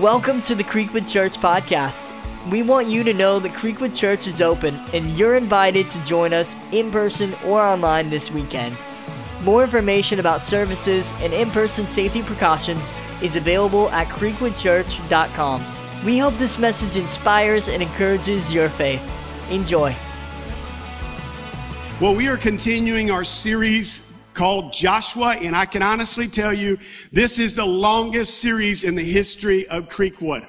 Welcome to the Creekwood Church podcast. We want you to know that Creekwood Church is open and you're invited to join us in person or online this weekend. More information about services and in person safety precautions is available at creekwoodchurch.com. We hope this message inspires and encourages your faith. Enjoy. Well, we are continuing our series called Joshua, and I can honestly tell you this is the longest series in the history of Creekwood.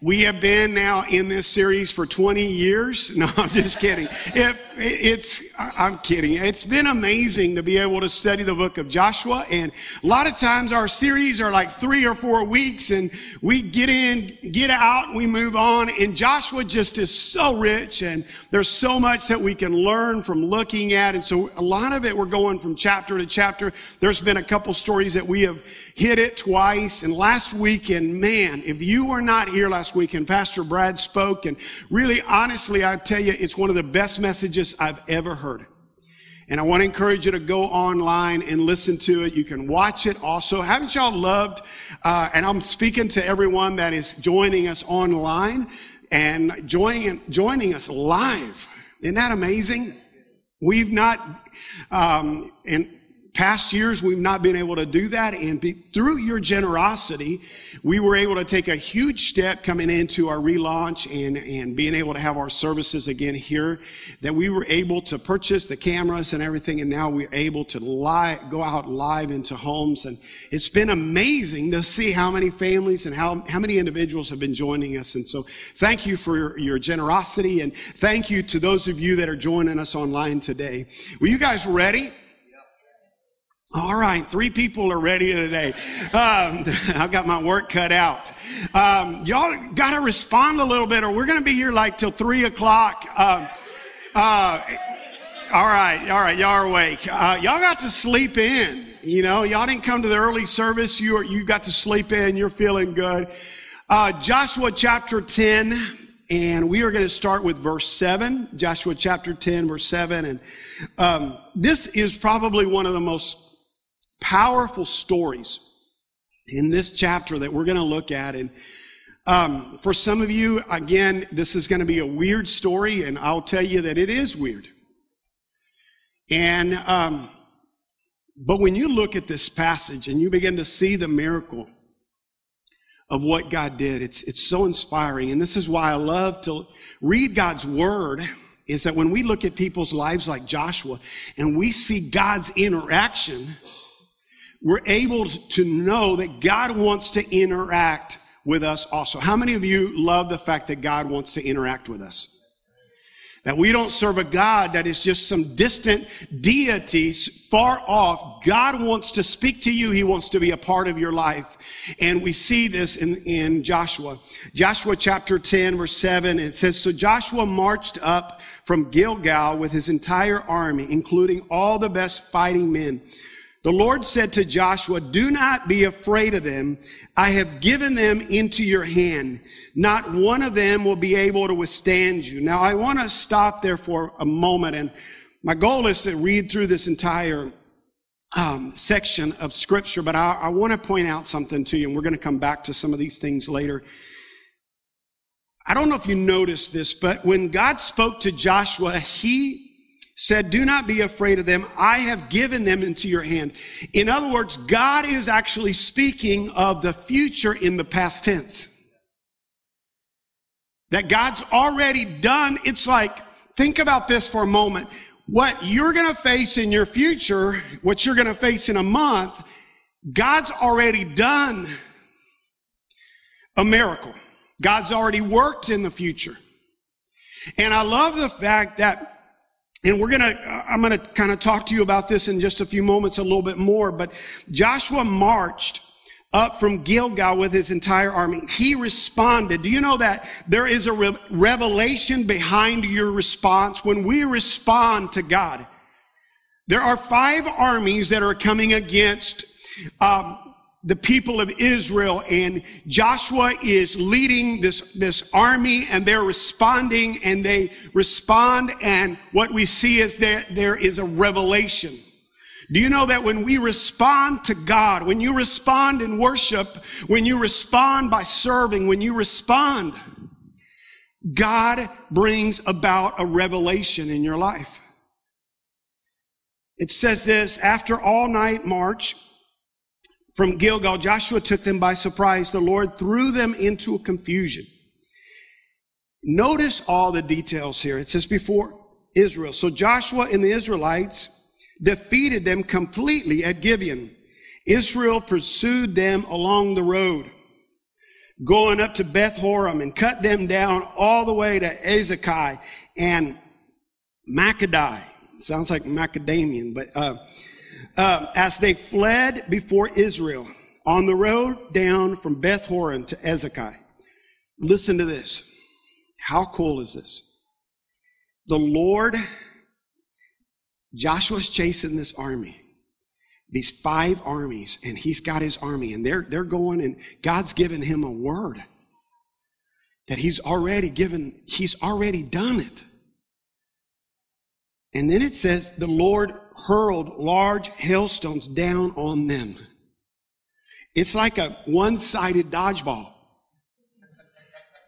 We have been now in this series for 20 years. No, I'm just kidding. If it's, I'm kidding. It's been amazing to be able to study the book of Joshua. And a lot of times our series are like three or four weeks and we get in, get out, and we move on. And Joshua just is so rich and there's so much that we can learn from looking at. And so a lot of it, we're going from chapter to chapter. There's been a couple stories that we have hit it twice. And last weekend, man, if you were not here last weekend, Pastor Brad spoke. And really, honestly, I tell you, it's one of the best messages I've ever heard. And I want to encourage you to go online and listen to it. You can watch it also. Haven't y'all loved? Uh, and I'm speaking to everyone that is joining us online and joining, joining us live. Isn't that amazing? We've not, um, Past years, we've not been able to do that. And be, through your generosity, we were able to take a huge step coming into our relaunch and, and being able to have our services again here. That we were able to purchase the cameras and everything. And now we're able to live, go out live into homes. And it's been amazing to see how many families and how, how many individuals have been joining us. And so thank you for your, your generosity. And thank you to those of you that are joining us online today. Were you guys ready? All right, three people are ready today. Um, I've got my work cut out. Um, y'all got to respond a little bit, or we're going to be here like till three o'clock. Um, uh, all right, all right, y'all are awake. Uh, y'all got to sleep in. You know, y'all didn't come to the early service. You are, you got to sleep in. You're feeling good. Uh, Joshua chapter ten, and we are going to start with verse seven. Joshua chapter ten, verse seven, and um, this is probably one of the most powerful stories in this chapter that we're going to look at. And um, for some of you, again, this is going to be a weird story, and I'll tell you that it is weird. And, um, but when you look at this passage and you begin to see the miracle of what God did, it's, it's so inspiring. And this is why I love to read God's word is that when we look at people's lives like Joshua and we see God's interaction we're able to know that God wants to interact with us also. How many of you love the fact that God wants to interact with us? That we don't serve a God that is just some distant deity far off. God wants to speak to you. He wants to be a part of your life. And we see this in, in Joshua. Joshua chapter 10 verse 7, it says, So Joshua marched up from Gilgal with his entire army, including all the best fighting men. The Lord said to Joshua, do not be afraid of them. I have given them into your hand. Not one of them will be able to withstand you. Now I want to stop there for a moment and my goal is to read through this entire um, section of scripture, but I, I want to point out something to you and we're going to come back to some of these things later. I don't know if you noticed this, but when God spoke to Joshua, he said, do not be afraid of them. I have given them into your hand. In other words, God is actually speaking of the future in the past tense. That God's already done. It's like, think about this for a moment. What you're going to face in your future, what you're going to face in a month, God's already done a miracle. God's already worked in the future. And I love the fact that and we're gonna, I'm gonna kind of talk to you about this in just a few moments a little bit more, but Joshua marched up from Gilgal with his entire army. He responded. Do you know that there is a re- revelation behind your response when we respond to God? There are five armies that are coming against um, the people of Israel and Joshua is leading this, this army and they're responding and they respond and what we see is that there is a revelation. Do you know that when we respond to God, when you respond in worship, when you respond by serving, when you respond, God brings about a revelation in your life. It says this, after all night march from Gilgal, Joshua took them by surprise. The Lord threw them into a confusion. Notice all the details here. It says before Israel. So Joshua and the Israelites defeated them completely at Gibeon. Israel pursued them along the road, going up to Beth Horon and cut them down all the way to Azekah and Makkedah. Sounds like macadamian, but uh, uh, as they fled before Israel on the road down from Beth Horon to Azekah. Listen to this. How cool is this? The Lord Joshua's chasing this army, these five armies, and he's got his army, and they're, they're going, and God's given him a word that he's already given, he's already done it. And then it says, the Lord hurled large hailstones down on them. It's like a one sided dodgeball.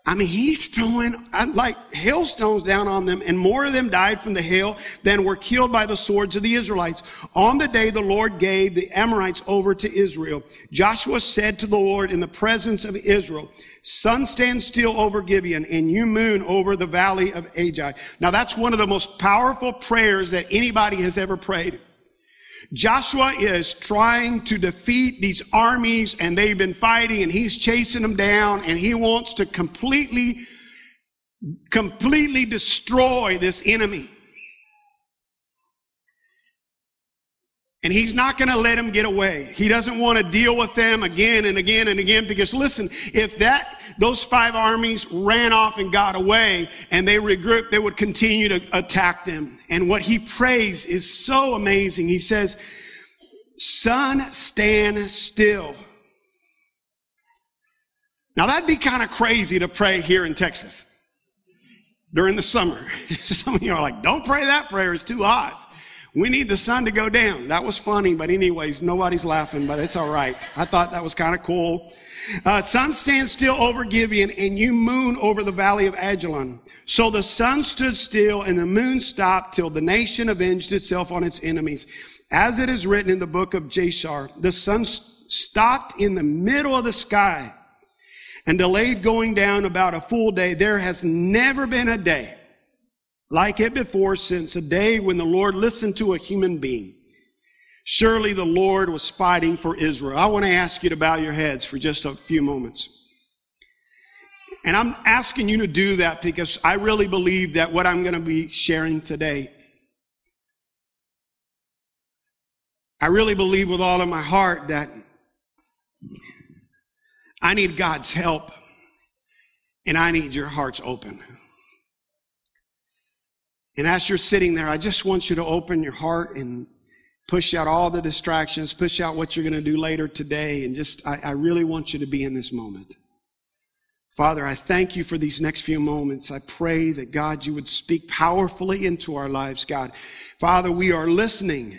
I mean, he's throwing uh, like hailstones down on them, and more of them died from the hail than were killed by the swords of the Israelites. On the day the Lord gave the Amorites over to Israel, Joshua said to the Lord in the presence of Israel, Sun stand still over Gibeon, and you moon over the valley of Ahi. Now that's one of the most powerful prayers that anybody has ever prayed. Joshua is trying to defeat these armies and they've been fighting and he's chasing them down and he wants to completely, completely destroy this enemy. And he's not going to let them get away. He doesn't want to deal with them again and again and again because listen, if that, those five armies ran off and got away and they regrouped, they would continue to attack them. And what he prays is so amazing. He says, sun stand still. Now that'd be kind of crazy to pray here in Texas during the summer. Some of you are like, don't pray that prayer. It's too hot. We need the sun to go down. That was funny, but anyways, nobody's laughing, but it's all right. I thought that was kind of cool. Uh, sun stands still over Gibeon and you moon over the valley of Ajalon. So the sun stood still and the moon stopped till the nation avenged itself on its enemies. As it is written in the book of Jashar, the sun stopped in the middle of the sky and delayed going down about a full day. There has never been a day like it before since a day when the Lord listened to a human being. Surely the Lord was fighting for Israel. I want to ask you to bow your heads for just a few moments. And I'm asking you to do that because I really believe that what I'm going to be sharing today, I really believe with all of my heart that I need God's help and I need your hearts open. And as you're sitting there, I just want you to open your heart and push out all the distractions, push out what you're going to do later today. And just, I, I really want you to be in this moment. Father, I thank you for these next few moments. I pray that God, you would speak powerfully into our lives, God. Father, we are listening.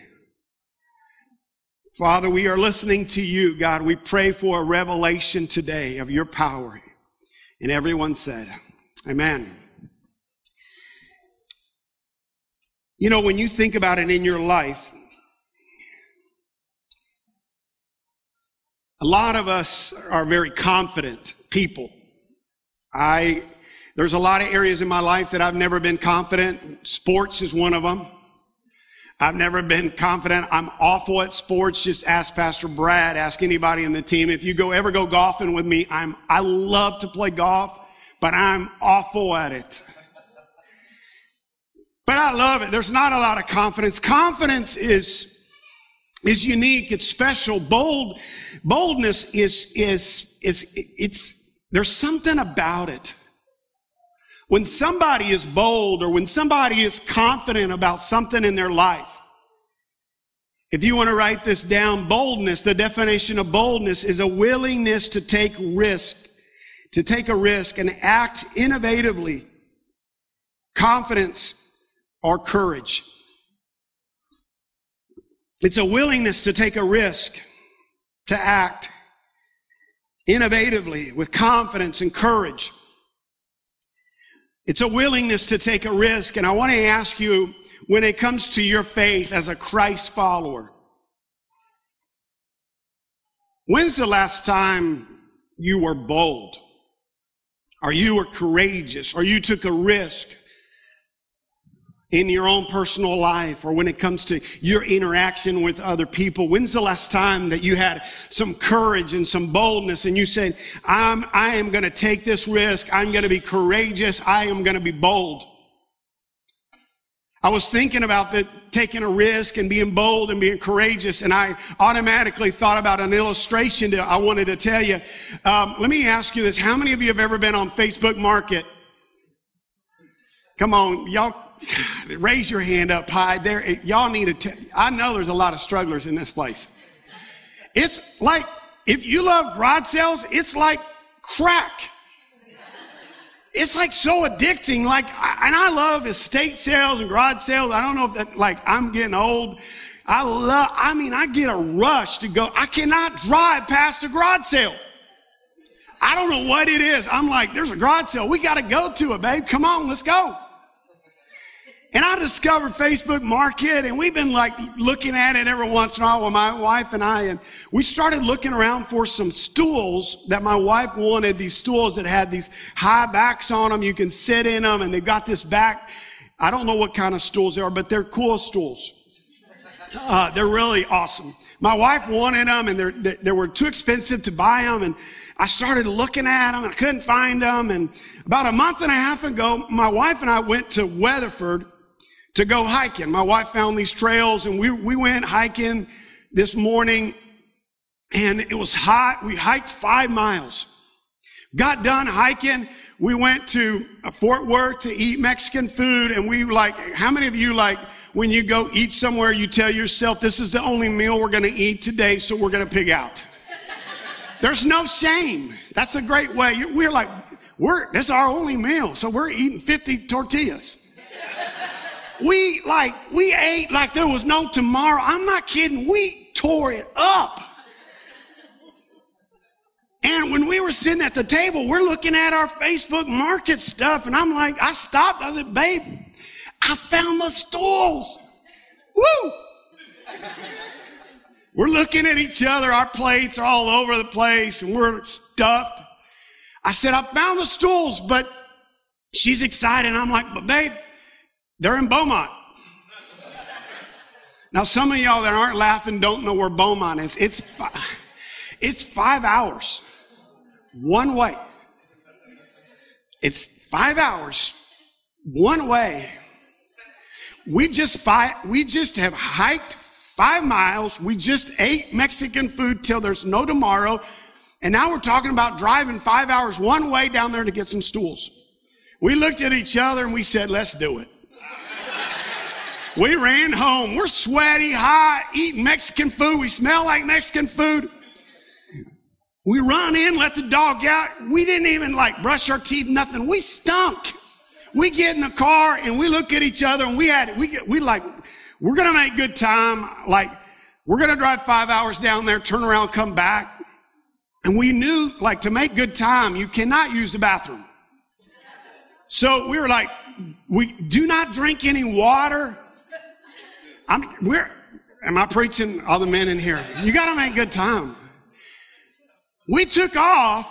Father, we are listening to you, God. We pray for a revelation today of your power. And everyone said, Amen. You know, when you think about it in your life, a lot of us are very confident people. I, there's a lot of areas in my life that I've never been confident. Sports is one of them. I've never been confident. I'm awful at sports. Just ask Pastor Brad, ask anybody in the team. If you go ever go golfing with me, I'm, I love to play golf, but I'm awful at it. But I love it. There's not a lot of confidence. Confidence is, is unique. It's special. Bold, boldness is, is, is, it's, there's something about it. When somebody is bold or when somebody is confident about something in their life, if you want to write this down, boldness, the definition of boldness is a willingness to take risk, to take a risk and act innovatively. Confidence or courage. It's a willingness to take a risk, to act innovatively with confidence and courage. It's a willingness to take a risk. And I want to ask you, when it comes to your faith as a Christ follower, when's the last time you were bold? Or you were courageous? Or you took a risk? In your own personal life or when it comes to your interaction with other people? When's the last time that you had some courage and some boldness and you said, I'm, I am going to take this risk. I'm going to be courageous. I am going to be bold. I was thinking about the, taking a risk and being bold and being courageous, and I automatically thought about an illustration that I wanted to tell you. Um, let me ask you this: How many of you have ever been on Facebook Market? Come on, y'all raise your hand up high. There, y'all need to. I know there's a lot of strugglers in this place. It's like if you love garage sales, it's like crack. It's like so addicting. Like, and I love estate sales and garage sales. I don't know if that, like, I'm getting old. I love, I mean, I get a rush to go. I cannot drive past a garage sale. I don't know what it is. I'm like, there's a garage sale. We got to go to it, babe. Come on, let's go. And I discovered Facebook Market and we've been like looking at it every once in a while with my wife and I. And we started looking around for some stools that my wife wanted, these stools that had these high backs on them. You can sit in them and they've got this back. I don't know what kind of stools they are, but they're cool stools. Uh, they're really awesome. My wife wanted them and they they were too expensive to buy them. And I started looking at them and I couldn't find them. And about a month and a half ago, my wife and I went to Weatherford to go hiking. My wife found these trails and we, we went hiking this morning and it was hot. We hiked five miles. Got done hiking. We went to uh, Fort Worth to eat Mexican food and we like, how many of you like, when you go eat somewhere, you tell yourself, this is the only meal we're going to eat today, so we're going to pig out. There's no shame. That's a great way. We're like, we're, this is our only meal, so we're eating 50 tortillas. We like, we ate like there was no tomorrow. I'm not kidding. We tore it up. And when we were sitting at the table, we're looking at our Facebook market stuff. And I'm like, I stopped. I said, babe, I found the stools. Woo! we're looking at each other. Our plates are all over the place and we're stuffed. I said, I found the stools, but she's excited. I'm like, but babe, they're in Beaumont. Now, some of y'all that aren't laughing don't know where Beaumont is. It's five, it's five hours one way. It's five hours one way. We just five, we just have hiked five miles. We just ate Mexican food till there's no tomorrow. And now we're talking about driving five hours one way down there to get some stools. We looked at each other and we said, let's do it. We ran home. We're sweaty, hot, eating Mexican food. We smell like Mexican food. We run in, let the dog out. We didn't even like brush our teeth, nothing. We stunk. We get in the car and we look at each other and we had, we we like, we're going to make good time. Like, we're going to drive five hours down there, turn around, come back. And we knew, like, to make good time, you cannot use the bathroom. So we were like, we do not drink any water. I'm, we're, am I preaching all the men in here? You got to make good time. We took off.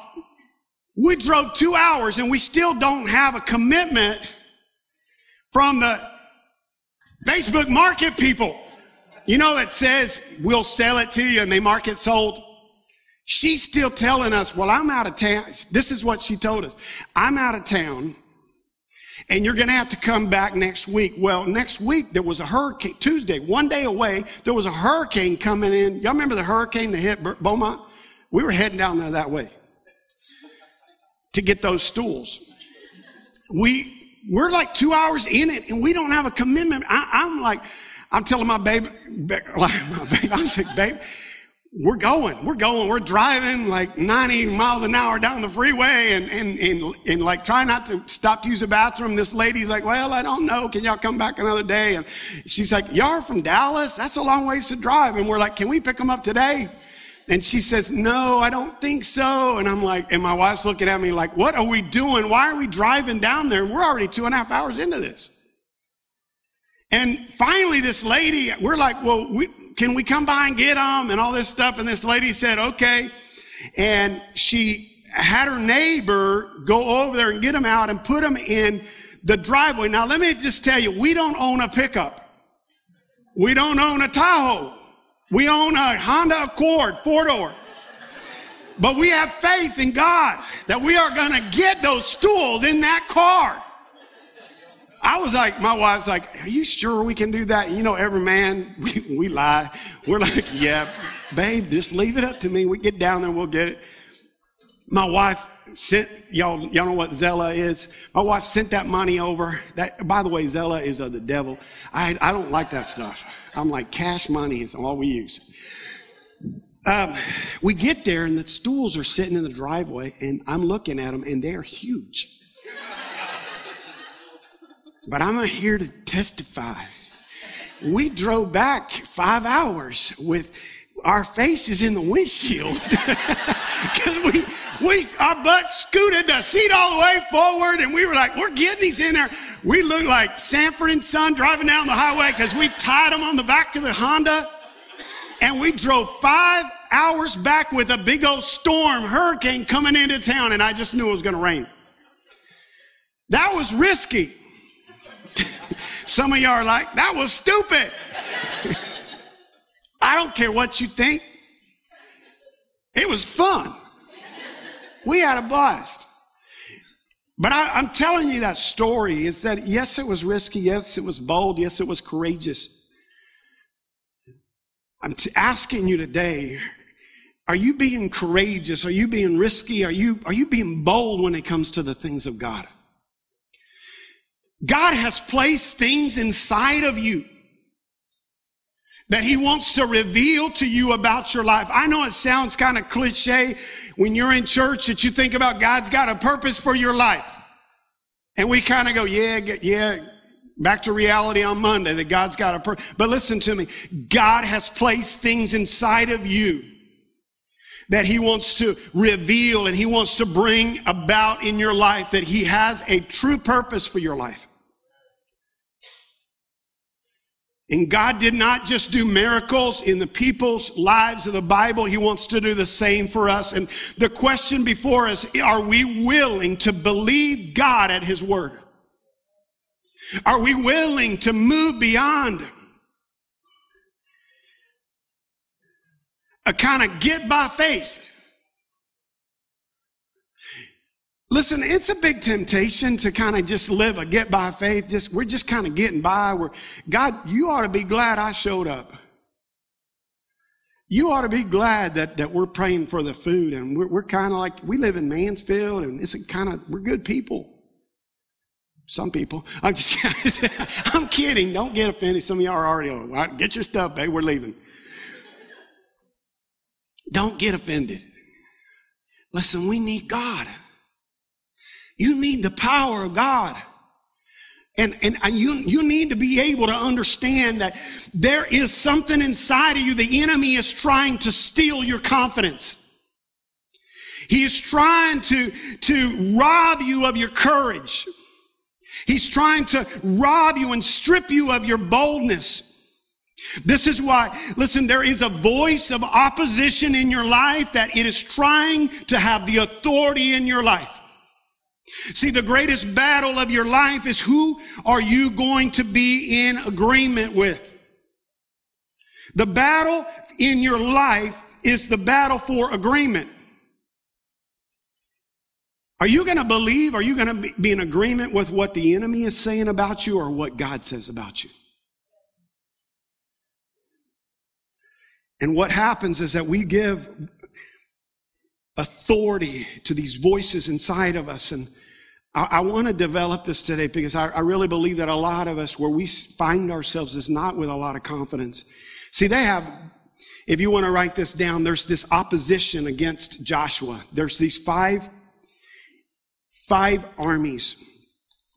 We drove two hours and we still don't have a commitment from the Facebook market people. You know, that says we'll sell it to you and they mark it sold. She's still telling us, well, I'm out of town. This is what she told us. I'm out of town and you're going to have to come back next week. Well, next week there was a hurricane, Tuesday, one day away, there was a hurricane coming in. Y'all remember the hurricane that hit Beaumont? We were heading down there that way to get those stools. We, we're like two hours in it and we don't have a commitment. I, am like, I'm telling my baby, my baby, I'm like, babe, we're going, we're going, we're driving like 90 miles an hour down the freeway and, and, and, and like trying not to stop to use the bathroom. This lady's like, well, I don't know. Can y'all come back another day? And she's like, y'all from Dallas? That's a long ways to drive. And we're like, can we pick them up today? And she says, no, I don't think so. And I'm like, and my wife's looking at me like, what are we doing? Why are we driving down there? We're already two and a half hours into this. And finally, this lady, we're like, well, we, can we come by and get them and all this stuff? And this lady said, okay. And she had her neighbor go over there and get them out and put them in the driveway. Now, let me just tell you, we don't own a pickup. We don't own a Tahoe. We own a Honda Accord, four door. But we have faith in God that we are going to get those stools in that car. I was like, my wife's like, are you sure we can do that? You know, every man, we, we lie. We're like, yeah, babe, just leave it up to me. We get down there, we'll get it. My wife sent, y'all, y'all know what Zelle is? My wife sent that money over. That, by the way, Zelle is of the devil. I, I don't like that stuff. I'm like, cash money is all we use. Um, we get there and the stools are sitting in the driveway and I'm looking at them and they're huge. But I'm here to testify. We drove back five hours with our faces in the windshield because we, we, our butt scooted the seat all the way forward and we were like, we're getting these in there. We looked like Sanford and Son driving down the highway because we tied them on the back of the Honda and we drove five hours back with a big old storm, hurricane coming into town and I just knew it was going to rain. That was risky. Some of y'all are like, that was stupid. I don't care what you think. It was fun. We had a blast. But I, am telling you that story is that yes, it was risky. Yes, it was bold. Yes, it was courageous. I'm t- asking you today, are you being courageous? Are you being risky? Are you, are you being bold when it comes to the things of God? God has placed things inside of you that he wants to reveal to you about your life. I know it sounds kind of cliche when you're in church that you think about God's got a purpose for your life. And we kind of go, yeah, yeah, back to reality on Monday that God's got a purpose. But listen to me. God has placed things inside of you that he wants to reveal and he wants to bring about in your life that he has a true purpose for your life. And God did not just do miracles in the people's lives of the Bible. He wants to do the same for us. And the question before us, are we willing to believe God at His word? Are we willing to move beyond a kind of get by faith Listen, it's a big temptation to kind of just live a get by faith. Just, we're just kind of getting by. We're, God, you ought to be glad I showed up. You ought to be glad that, that we're praying for the food and we're, we're kind of like, we live in Mansfield and it's kind of, we're good people. Some people. I'm just, I'm kidding. Don't get offended. Some of y'all are already on. Get your stuff, babe. We're leaving. Don't get offended. Listen, we need God. You need the power of God. And, and, and, you, you need to be able to understand that there is something inside of you. The enemy is trying to steal your confidence. He is trying to, to rob you of your courage. He's trying to rob you and strip you of your boldness. This is why, listen, there is a voice of opposition in your life that it is trying to have the authority in your life. See, the greatest battle of your life is who are you going to be in agreement with? The battle in your life is the battle for agreement. Are you going to believe? Are you going to be in agreement with what the enemy is saying about you or what God says about you? And what happens is that we give authority to these voices inside of us. And I, I want to develop this today because I, I really believe that a lot of us, where we find ourselves, is not with a lot of confidence. See, they have, If you want to write this down, there's this opposition against Joshua. There's these five, five armies.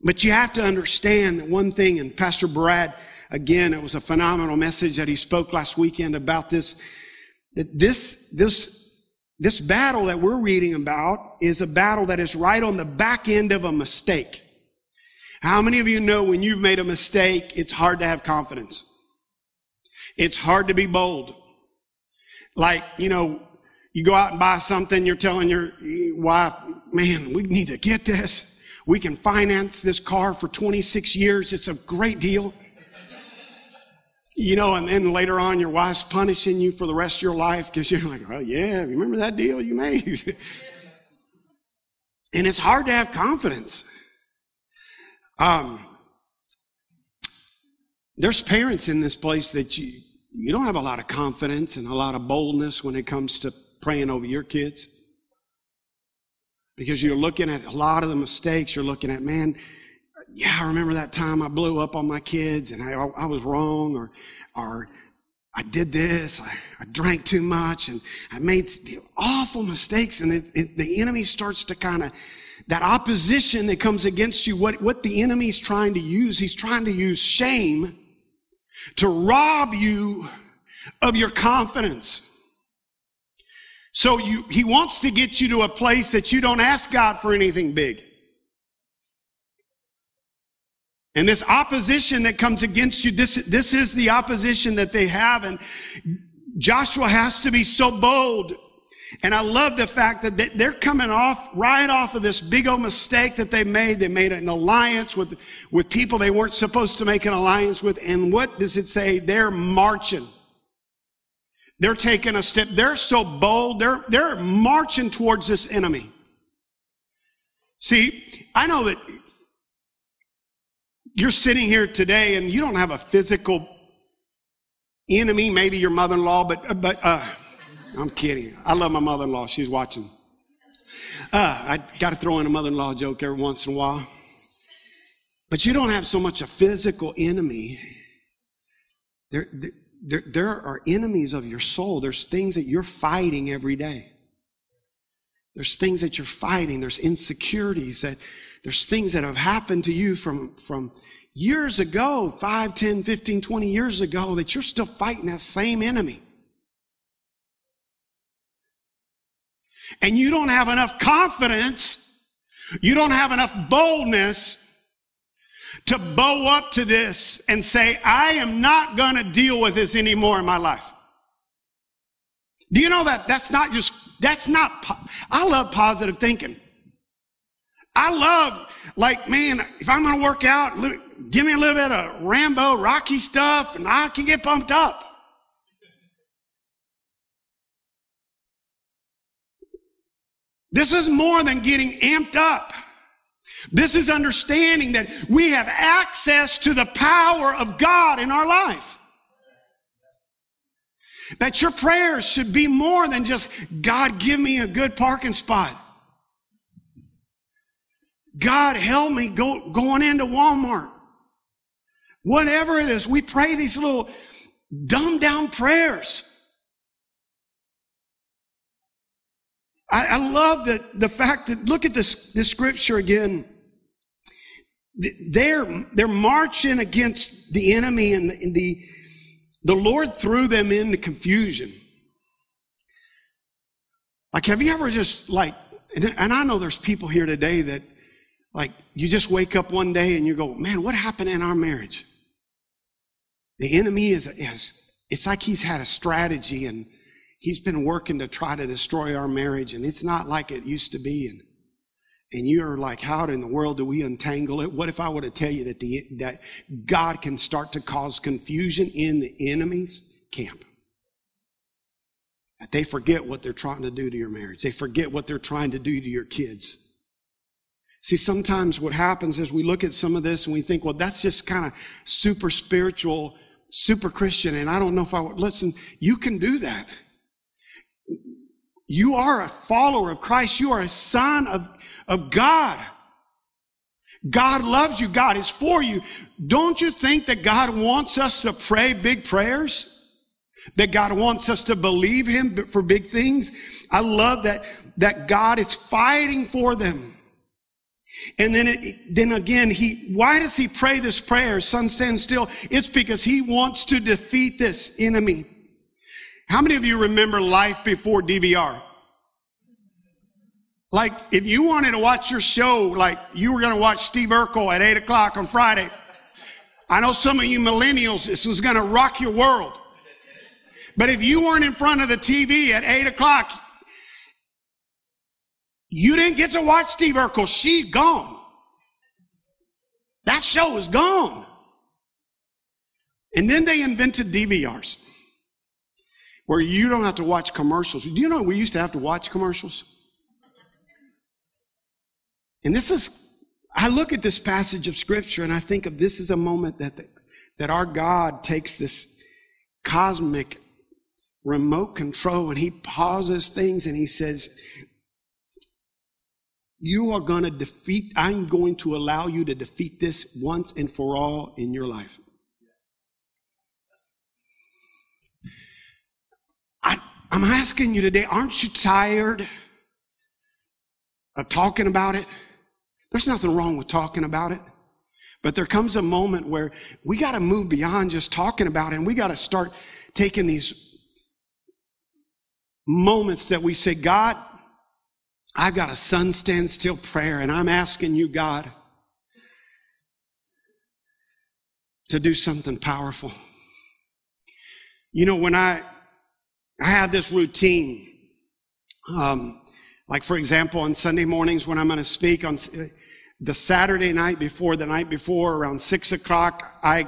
But you have to understand that one thing, and Pastor Brad, again, it was a phenomenal message that he spoke last weekend about this, that this, this, this battle that we're reading about is a battle that is right on the back end of a mistake. How many of you know when you've made a mistake, it's hard to have confidence? It's hard to be bold. Like, you know, you go out and buy something, you're telling your wife, man, we need to get this. We can finance this car for 26 years. It's a great deal. You know, and then later on, your wife's punishing you for the rest of your life because you're like, oh, yeah, remember that deal you made? and it's hard to have confidence. Um, there's parents in this place that you, you don't have a lot of confidence and a lot of boldness when it comes to praying over your kids. Because you're looking at a lot of the mistakes, you're looking at, man, yeah, I remember that time I blew up on my kids and I, I was wrong or, or I did this, I, I, drank too much and I made awful mistakes and it, it, the enemy starts to kind of, that opposition that comes against you, what, what the enemy's trying to use, he's trying to use shame to rob you of your confidence. So you, he wants to get you to a place that you don't ask God for anything big. And this opposition that comes against you, this, this is the opposition that they have. And Joshua has to be so bold. And I love the fact that they're coming off right off of this big old mistake that they made. They made an alliance with, with people they weren't supposed to make an alliance with. And what does it say? They're marching. They're taking a step. They're so bold. They're, they're marching towards this enemy. See, I know that you're sitting here today and you don't have a physical enemy, maybe your mother-in-law, but, but, uh, I'm kidding. I love my mother-in-law. She's watching. Uh, I got to throw in a mother-in-law joke every once in a while. But you don't have so much a physical enemy. There, there, there are enemies of your soul. There's things that you're fighting every day. There's things that you're fighting. There's insecurities that there's things that have happened to you from, from years ago, 5, 10, 15, 20 years ago, that you're still fighting that same enemy. And you don't have enough confidence, you don't have enough boldness to bow up to this and say, I am not going to deal with this anymore in my life. Do you know that that's not just, that's not, I love positive thinking. I love, like, man, if I'm going to work out, give me a little bit of Rambo, Rocky stuff, and I can get pumped up. This is more than getting amped up. This is understanding that we have access to the power of God in our life. That your prayers should be more than just, God, give me a good parking spot. God, help me go, going into Walmart. Whatever it is, we pray these little dumbed down prayers. I, I love the, the fact that, look at this, this scripture again. They're, they're marching against the enemy and the, and the, the Lord threw them into confusion. Like, have you ever just like, and I know there's people here today that like you just wake up one day and you go, man, what happened in our marriage? The enemy is, is it's like he's had a strategy and he's been working to try to destroy our marriage and it's not like it used to be. And, and you're like, how in the world do we untangle it? What if I were to tell you that the, that God can start to cause confusion in the enemy's camp? That they forget what they're trying to do to your marriage. They forget what they're trying to do to your kids. See, sometimes what happens is we look at some of this and we think, well, that's just kind of super spiritual, super Christian. And I don't know if I would listen. You can do that. You are a follower of Christ. You are a son of, of God. God loves you. God is for you. Don't you think that God wants us to pray big prayers? that God wants us to believe him for big things. I love that, that God is fighting for them. And then, it, then again, he, why does he pray this prayer? Sun stand still. It's because he wants to defeat this enemy. How many of you remember life before DVR? Like, if you wanted to watch your show, like you were going to watch Steve Urkel at eight o'clock on Friday. I know some of you millennials, this was going to rock your world. But if you weren't in front of the TV at eight o'clock, you didn't get to watch Steve Urkel. She's gone. That show is gone. And then they invented DVRs where you don't have to watch commercials. Do you know we used to have to watch commercials? And this is, I look at this passage of scripture and I think of this is a moment that, the, that our God takes this cosmic remote control and he pauses things and he says, you are going to defeat, I'm going to allow you to defeat this once and for all in your life. I, I'm asking you today, aren't you tired of talking about it? There's nothing wrong with talking about it. But there comes a moment where we got to move beyond just talking about it and we got to start taking these moments that we say, God, I've got a sun stand still prayer and I'm asking you, God, to do something powerful. You know, when I, I have this routine, um, like for example, on Sunday mornings when I'm going to speak on the Saturday night before, the night before, around six o'clock, I,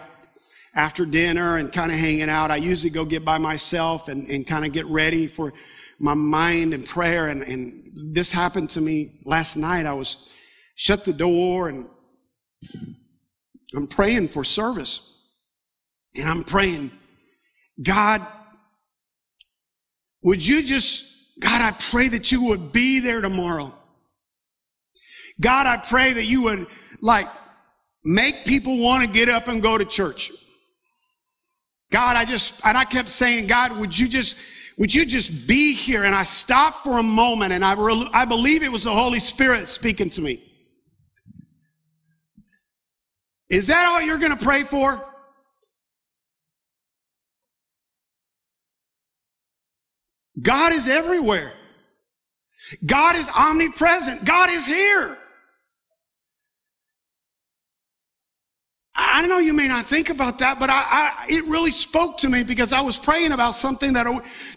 after dinner and kind of hanging out, I usually go get by myself and, and kind of get ready for my mind and prayer. And, and this happened to me last night. I was shut the door and I'm praying for service. And I'm praying, God, would you just, God, I pray that you would be there tomorrow. God, I pray that you would like make people want to get up and go to church. God, I just, and I kept saying, God, would you just, would you just be here? And I stopped for a moment and I, re- I believe it was the Holy Spirit speaking to me. Is that all you're going to pray for? God is everywhere. God is omnipresent. God is here. I know you may not think about that, but I, I, it really spoke to me because I was praying about something that,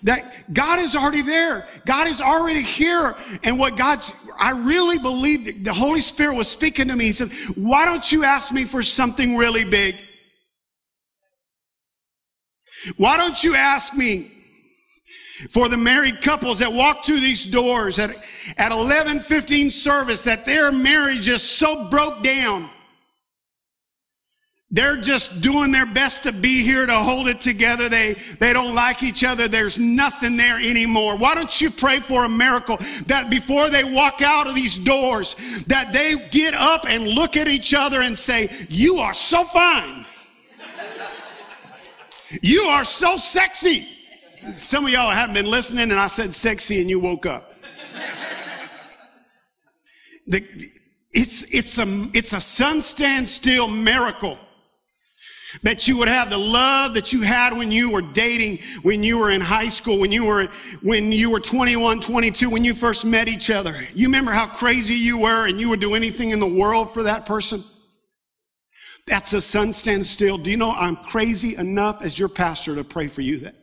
that God is already there. God is already here. And what God, I really believe the Holy Spirit was speaking to me. He said, why don't you ask me for something really big? Why don't you ask me for the married couples that walk through these doors at, at 11, 15 service that their marriage just so broke down they're just doing their best to be here to hold it together. They, they don't like each other. There's nothing there anymore. Why don't you pray for a miracle that before they walk out of these doors, that they get up and look at each other and say, you are so fine. you are so sexy. Some of y'all haven't been listening and I said sexy and you woke up. the, it's, it's a, it's a sun stand still miracle that you would have the love that you had when you were dating, when you were in high school, when you were, when you were 21, 22, when you first met each other. You remember how crazy you were and you would do anything in the world for that person? That's a sun stand still. Do you know I'm crazy enough as your pastor to pray for you that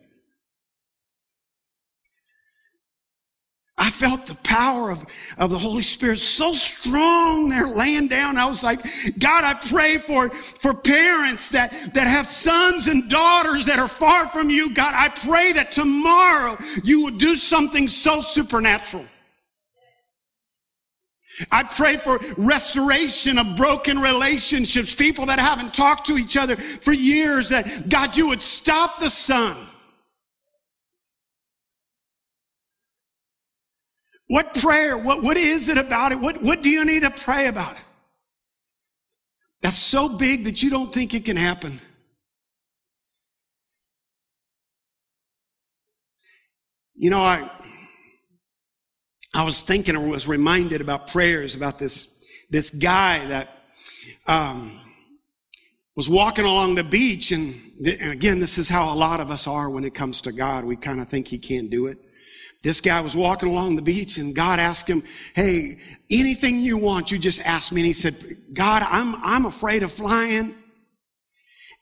I felt the power of, of the Holy Spirit so strong there laying down. I was like, God, I pray for, for parents that, that have sons and daughters that are far from you. God, I pray that tomorrow you would do something so supernatural. I pray for restoration of broken relationships, people that haven't talked to each other for years, that God, you would stop the sun What prayer? What, what is it about it? What, what do you need to pray about? That's so big that you don't think it can happen. You know, I, I was thinking or was reminded about prayers about this, this guy that, um, was walking along the beach and, and again, this is how a lot of us are when it comes to God. We kind of think he can't do it. This guy was walking along the beach and God asked him, Hey, anything you want, you just ask me. And he said, God, I'm, I'm afraid of flying.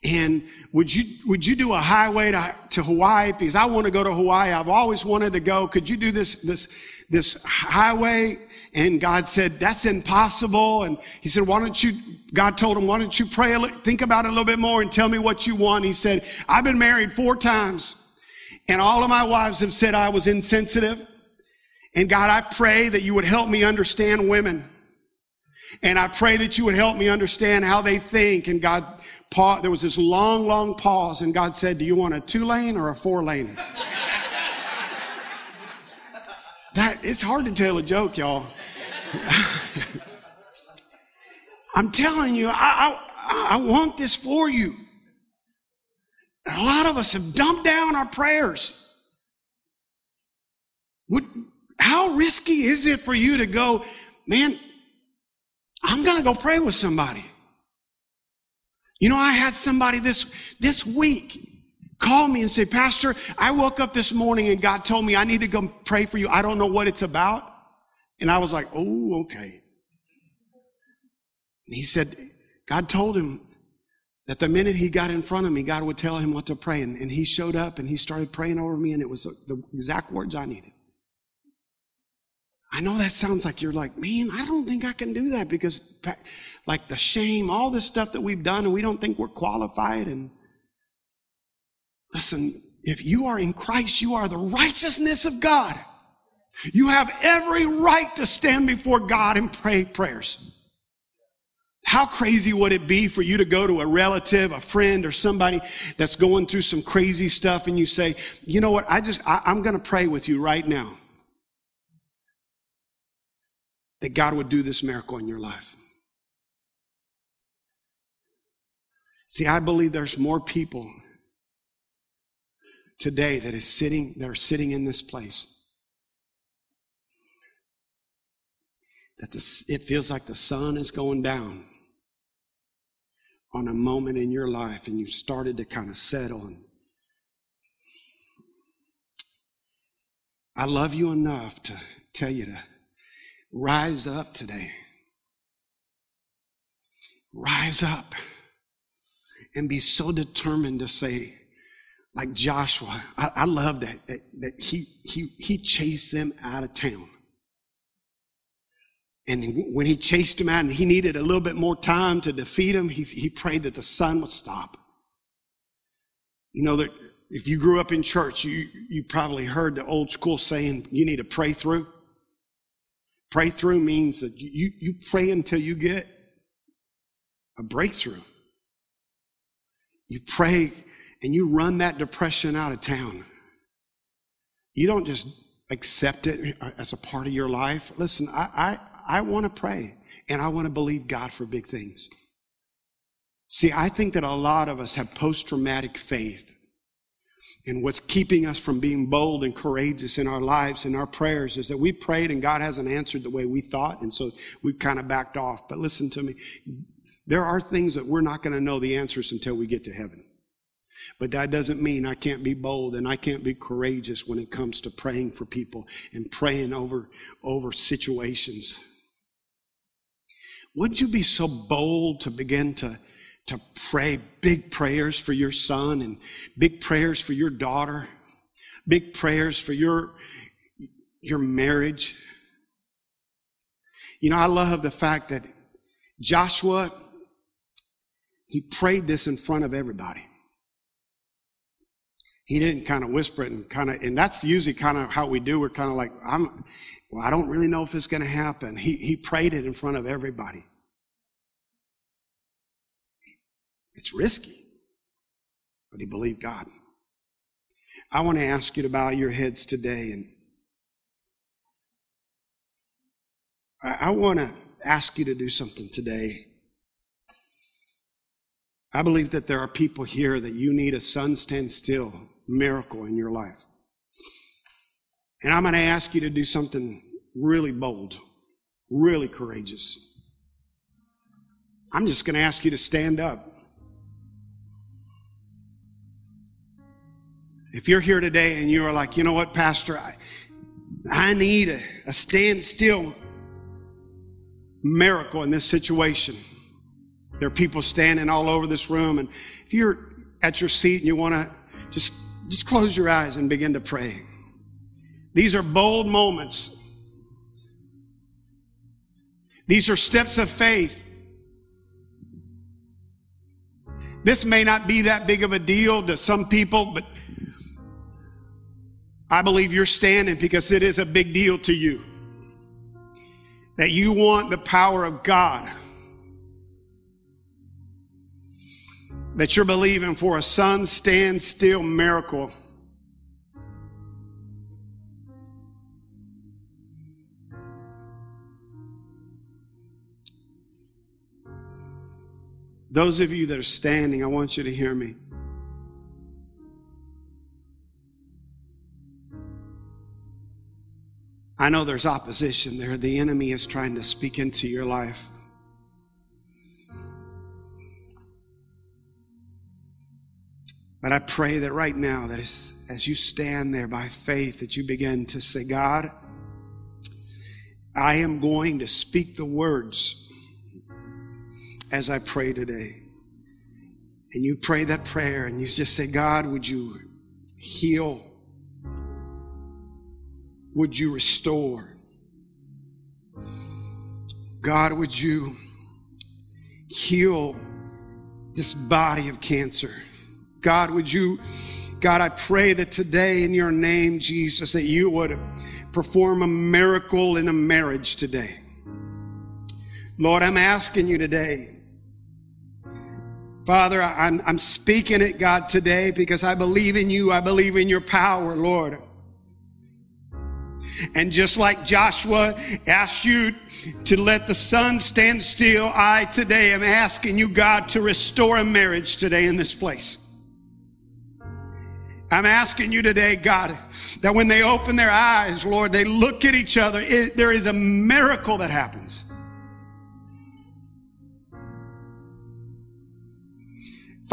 And would you, would you do a highway to, to Hawaii? Because I want to go to Hawaii. I've always wanted to go. Could you do this, this, this highway? And God said, that's impossible. And he said, why don't you, God told him, why don't you pray, a think about it a little bit more and tell me what you want. He said, I've been married four times and all of my wives have said I was insensitive. And God, I pray that you would help me understand women. And I pray that you would help me understand how they think. And God, there was this long, long pause, and God said, Do you want a two lane or a four lane? that it's hard to tell a joke, y'all. I'm telling you, I, I, I want this for you. A lot of us have dumped down our prayers. Would, how risky is it for you to go, man, I'm going to go pray with somebody? You know, I had somebody this, this week call me and say, Pastor, I woke up this morning and God told me I need to go pray for you. I don't know what it's about. And I was like, oh, okay. And he said, God told him that the minute he got in front of me, God would tell him what to pray. And, and he showed up and he started praying over me, and it was the, the exact words I needed. I know that sounds like you're like, man, I don't think I can do that because, like, the shame, all this stuff that we've done, and we don't think we're qualified. And listen, if you are in Christ, you are the righteousness of God. You have every right to stand before God and pray prayers. How crazy would it be for you to go to a relative, a friend, or somebody that's going through some crazy stuff and you say, you know what, I just, I, I'm going to pray with you right now that God would do this miracle in your life. See, I believe there's more people today that is sitting, that are sitting in this place. That the, it feels like the sun is going down on a moment in your life and you started to kind of settle and I love you enough to tell you to rise up today. Rise up and be so determined to say, like Joshua, I, I love that, that, that he, he, he chased them out of town. And when he chased him out and he needed a little bit more time to defeat him, he, he prayed that the sun would stop. You know that if you grew up in church, you, you probably heard the old school saying, you need to pray through. Pray through means that you, you pray until you get a breakthrough. You pray and you run that depression out of town. You don't just accept it as a part of your life. Listen, I, I, I want to pray and I want to believe God for big things. See, I think that a lot of us have post traumatic faith. And what's keeping us from being bold and courageous in our lives and our prayers is that we prayed and God hasn't answered the way we thought. And so we've kind of backed off. But listen to me. There are things that we're not going to know the answers until we get to heaven. But that doesn't mean I can't be bold and I can't be courageous when it comes to praying for people and praying over, over situations. Would you be so bold to begin to, to pray big prayers for your son and big prayers for your daughter, big prayers for your, your marriage? You know, I love the fact that Joshua, he prayed this in front of everybody he didn't kind of whisper it and kind of, and that's usually kind of how we do. We're kind of like, I'm, well, I don't really know if it's going to happen. He, he prayed it in front of everybody. It's risky, but he believed God. I want to ask you to bow your heads today and I, I want to ask you to do something today. I believe that there are people here that you need a sun stand still miracle in your life. And I'm going to ask you to do something really bold, really courageous. I'm just going to ask you to stand up. If you're here today and you are like, you know what, Pastor, I, I need a, a standstill miracle in this situation. There are people standing all over this room, and if you're at your seat and you want to just just close your eyes and begin to pray. These are bold moments. These are steps of faith. This may not be that big of a deal to some people, but I believe you're standing because it is a big deal to you. That you want the power of God. That you're believing for a sun stand still miracle. Those of you that are standing, I want you to hear me. I know there's opposition there. The enemy is trying to speak into your life. But I pray that right now, that as, as you stand there by faith, that you begin to say, God, I am going to speak the words as I pray today. And you pray that prayer and you just say, God, would you heal would you restore? God, would you heal this body of cancer? God, would you, God, I pray that today in your name, Jesus, that you would perform a miracle in a marriage today. Lord, I'm asking you today. Father, I'm, I'm speaking it, God, today because I believe in you. I believe in your power, Lord. And just like Joshua asked you to let the sun stand still, I today am asking you, God, to restore a marriage today in this place. I'm asking you today, God, that when they open their eyes, Lord, they look at each other, it, there is a miracle that happens.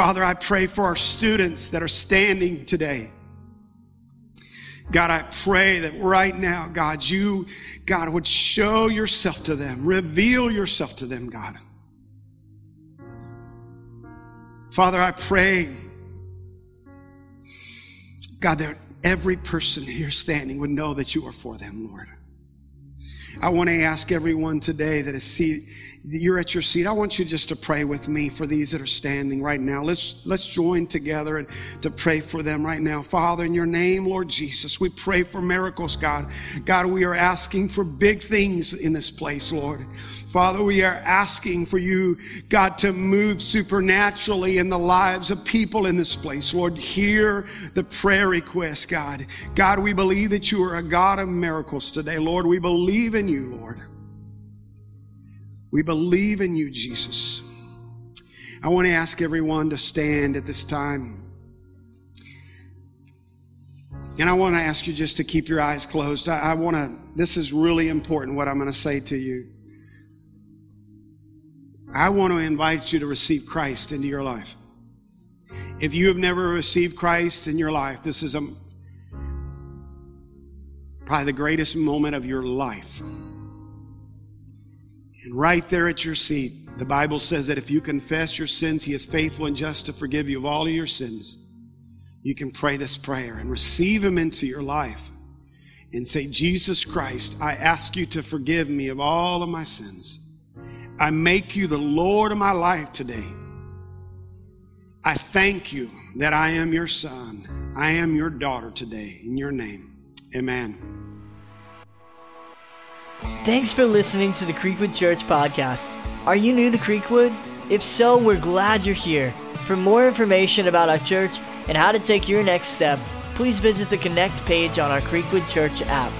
Father, I pray for our students that are standing today. God, I pray that right now, God, you, God, would show yourself to them, reveal yourself to them, God. Father, I pray, God, that every person here standing would know that you are for them, Lord. I want to ask everyone today that is seated you're at your seat, I want you just to pray with me for these that are standing right now. Let's let's join together and to pray for them right now. Father, in your name, Lord Jesus, we pray for miracles, God. God, we are asking for big things in this place, Lord. Father, we are asking for you, God, to move supernaturally in the lives of people in this place. Lord, hear the prayer request, God. God, we believe that you are a God of miracles today. Lord, we believe in you, Lord. We believe in you, Jesus. I want to ask everyone to stand at this time. And I want to ask you just to keep your eyes closed. I, I want to, this is really important what I'm going to say to you. I want to invite you to receive Christ into your life. If you have never received Christ in your life, this is a, probably the greatest moment of your life. And right there at your seat, the Bible says that if you confess your sins, He is faithful and just to forgive you of all of your sins. You can pray this prayer and receive Him into your life and say, Jesus Christ, I ask you to forgive me of all of my sins. I make you the Lord of my life today. I thank you that I am your son. I am your daughter today. In your name, amen. Thanks for listening to the Creekwood Church podcast. Are you new to Creekwood? If so, we're glad you're here. For more information about our church and how to take your next step, please visit the Connect page on our Creekwood Church app.